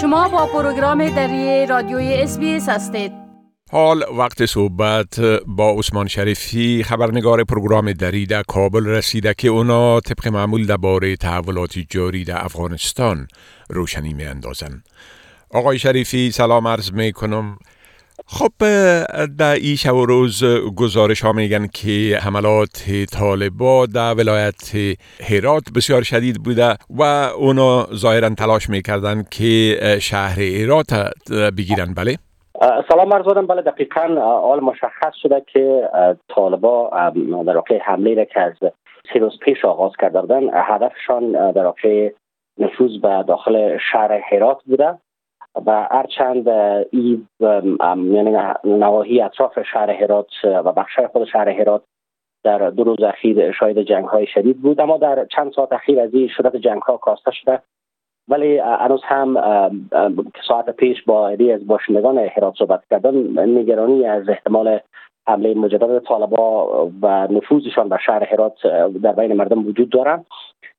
شما با پروگرام دری رادیوی اس هستید حال وقت صحبت با عثمان شریفی خبرنگار پروگرام دری در کابل رسیده که اونا طبق معمول درباره تحولات جاری در افغانستان روشنی می اندازن. آقای شریفی سلام عرض می کنم خب در این شب و روز گزارش ها میگن که حملات طالبا در ولایت هرات بسیار شدید بوده و اونا ظاهرا تلاش می‌کردن که شهر هرات بگیرن. بله؟ سلام عرض بله دقیقا آل مشخص شده که طالبا در واقع حمله را که از سه روز پیش آغاز کرده بودن هدفشان در واقع نفوذ به داخل شهر هرات بوده. و هرچند این یعنی نواحی اطراف شهر هرات و بخش خود شهر هرات در دو روز اخیر شاید جنگ های شدید بود اما در چند ساعت اخیر از این شدت جنگ ها کاسته شده. ولی هنوز هم ساعت پیش با عده از باشندگان هرات صحبت کردن نگرانی از احتمال حمله مجدد طالبا و نفوذشان به شهر هرات در بین مردم وجود دارند.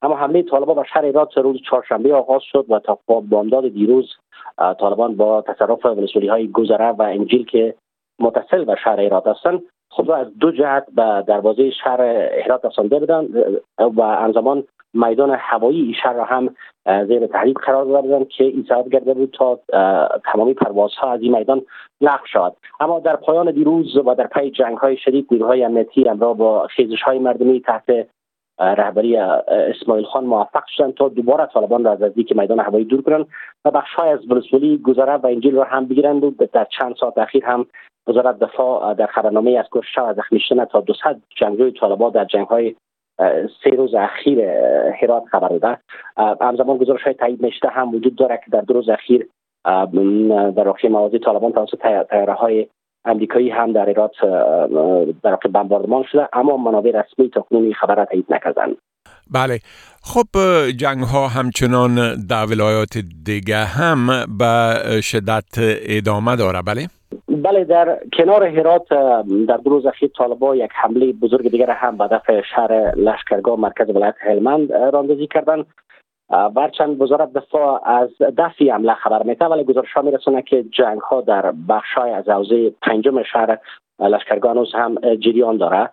اما حمله طالبا به شهر هرات روز چهارشنبه آغاز شد و تا بامداد دیروز طالبان با تصرف ولسولی های گذره و انجیل که متصل به شهر هرات هستند خود را از دو جهت به دروازه شهر هرات رسانده بودند و انزمان میدان هوایی شهر را هم زیر تحریک قرار دادن که سبب کرده بود تا تمامی پروازها از این میدان لغو شود. اما در پایان دیروز و در پی جنگ های شدید نیروهای امنیتی همراه با خیزش های مردمی تحت رهبری اسماعیل خان موفق شدن تا دوباره طالبان را از نزدیک میدان هوایی دور کنند و بخش های از ولسوالی گذره و انجیل را هم بگیرند و در چند ساعت اخیر هم وزارت دفاع در خبرنامه از کشته و زخمی شدن تا 200 جنگجوی طالبان در جنگ های سه روز اخیر هرات خبر داده همزمان گزارش های تایید نشده هم وجود داره که در دو روز اخیر در واقع موازی طالبان توسط تیاره های امریکایی هم در ایرات در واقع بمباردمان شده اما منابع رسمی تا کنون خبر را تایید نکردند. بله. خب جنگ ها همچنان در ولایات دیگه هم به شدت ادامه داره. بله؟ بله در کنار هرات در دو روز اخیر طالبا یک حمله بزرگ دیگر هم به دفع شهر لشکرگاه مرکز ولایت هلمند راندازی کردند. برچند وزارت دفاع از دفعی حمله خبر میده ولی گزارش ها میرسونه که جنگ ها در بخش های از حوزه پنجم شهر لشکرگاه هم جریان داره.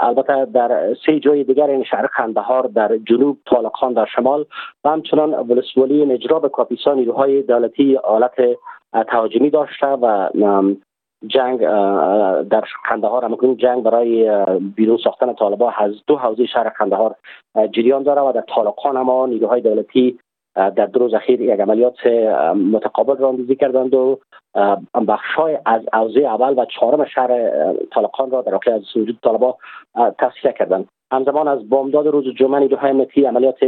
البته در سه جای دیگر این شهر خندهار در جنوب طالقان در شمال و همچنان ولسوالی نجراب کاپیسا نیروهای دولتی آلت تهاجمی داشته و جنگ در قندهار همکنون جنگ برای بیرون ساختن طالبان از دو حوزه شهر قندهار جریان داره و در طالقان اما نیروهای دولتی در دو روز اخیر یک عملیات متقابل راندازی کردند و بخشای از حوزه اول و چهارم شهر طالقان را در واقع از وجود طالبا تصفیه کردند. همزمان از بامداد روز جمعه نیروهای امنیتی عملیات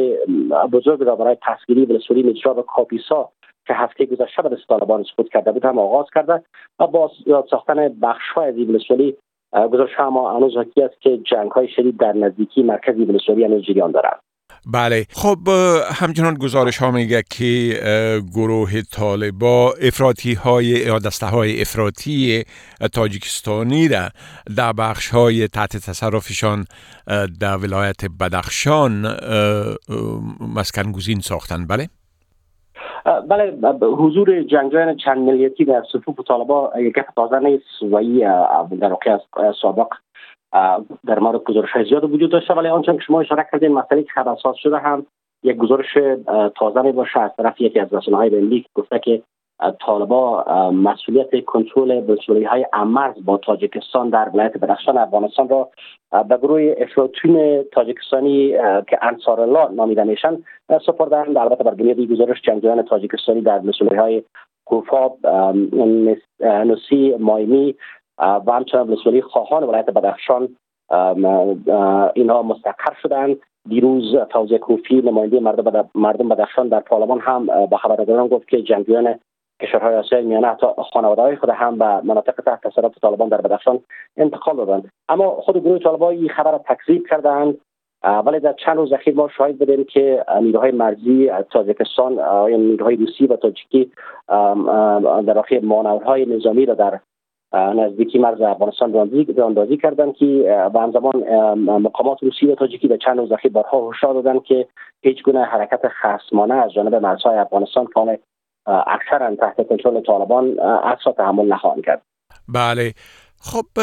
بزرگ را برای تصویری ولسوالی مجرا و کاپیسا که هفته گذشته به طالبان سقوط کرده بود هم آغاز کرده و با ساختن بخش های از ولسوالی گزارش هم هنوز حکی است که جنگ های شدید در نزدیکی مرکز ولسوالی هنوز جریان دارد. بله خب همچنان گزارش ها میگه که گروه طالبا افراطی های یا دسته های افراطی تاجیکستانی را در بخش های تحت تصرفشان در ولایت بدخشان مسکن گزین ساختن بله؟ بله حضور جنگجویان چند ملیتی در صفوف طالبا یک تازه نیست و در واقع سابق در مورد گزارش های زیاد وجود داشته ولی آنچه که شما اشاره کردین مسئله که خبرساز شده هم یک گزارش تازه می باشه از طرف یکی از رسانه های گفته که طالبا مسئولیت کنترل بسوری های امرز با تاجیکستان در ولایت بدخشان افغانستان را به گروه افراطین تاجیکستانی که انصار الله نامیده میشن سپردند البته بر بنیاد گزارش جنگجویان تاجیکستانی در مسئولی های کوفاب نسی مایمی و همچنان مسئولی خواهان ولایت بدخشان اینها مستقر شدند. دیروز فوزی کوفی نماینده مردم بدخشان در پارلمان هم به خبرنگاران گفت که جنگجویان کشورهای آسیای میانه حتی خانواده های خود هم به مناطق تحت تسلط طالبان در بدخشان انتقال دادند. اما خود گروه طالبان این خبر را تکذیب کردند. ولی در چند روز اخیر ما شاهد بودیم که نیروهای مرزی تاجیکستان نیروهای روسی و تاجیکی در واقع مانورهای نظامی را در نزدیکی مرز افغانستان راندازی کردند که به همزمان مقامات روسی و تاجیکی در چند روز اخیر بارها هشدار دادند که هیچ گونه حرکت خصمانه از جانب مرزهای افغانستان کان اکثرا تحت کنترل طالبان اصلا تحمل نخواهند کرد. بله. خب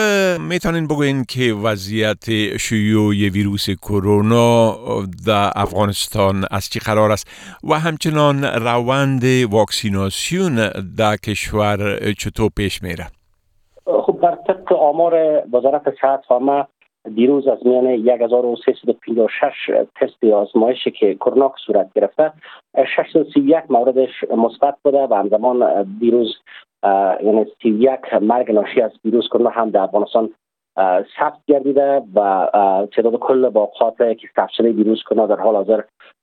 می‌تونین بگوین که وضعیت شیوع ویروس کرونا در افغانستان از چی قرار است و همچنان روند واکسیناسیون در کشور چطور پیش میره خب بر طبق آمار وزارت صحت عامه دیروز از میان 1356 تست آزمایشی که کرونا صورت گرفته 631 موردش مثبت بوده و همزمان دیروز یعنی 31 مرگ ناشی از ویروس کرونا هم در افغانستان ثبت گردیده و تعداد کل باقات که شده ویروس کرونا در حال حاضر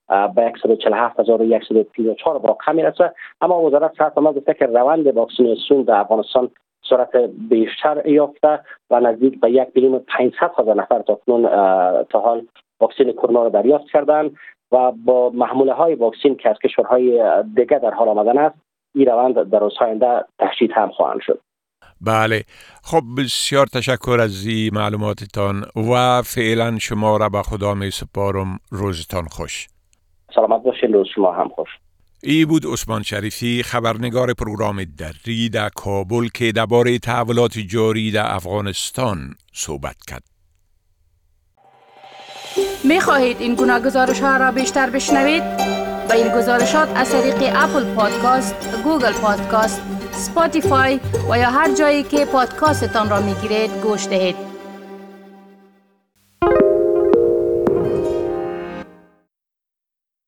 به 147134 باقی می‌رسه. اما وزارت صحت گفته که روند واکسیناسیون در افغانستان سرعت بیشتر یافته و نزدیک به یک میلیون 500 هزار نفر تا کنون تا حال واکسین کرونا را دریافت کردند و با محموله های واکسین که از کشورهای دیگه در حال آمدن است این روند در روزهای آینده تشدید هم خواهند شد. بله. خب بسیار تشکر از این معلوماتتان و فعلا شما را به خدا می سپارم. روزتان خوش. سلامت باشین روز شما هم خوش. ای بود عثمان شریفی خبرنگار پروگرام دری در کابل که درباره تحولات جاری در افغانستان صحبت کرد. می خواهید این گونه گزارش ها را بیشتر بشنوید؟ با این گزارشات از طریق Apple Podcast، Google Podcast، Spotify و یا هر جایی که پادکاستتان را می گیرید گوش دهید.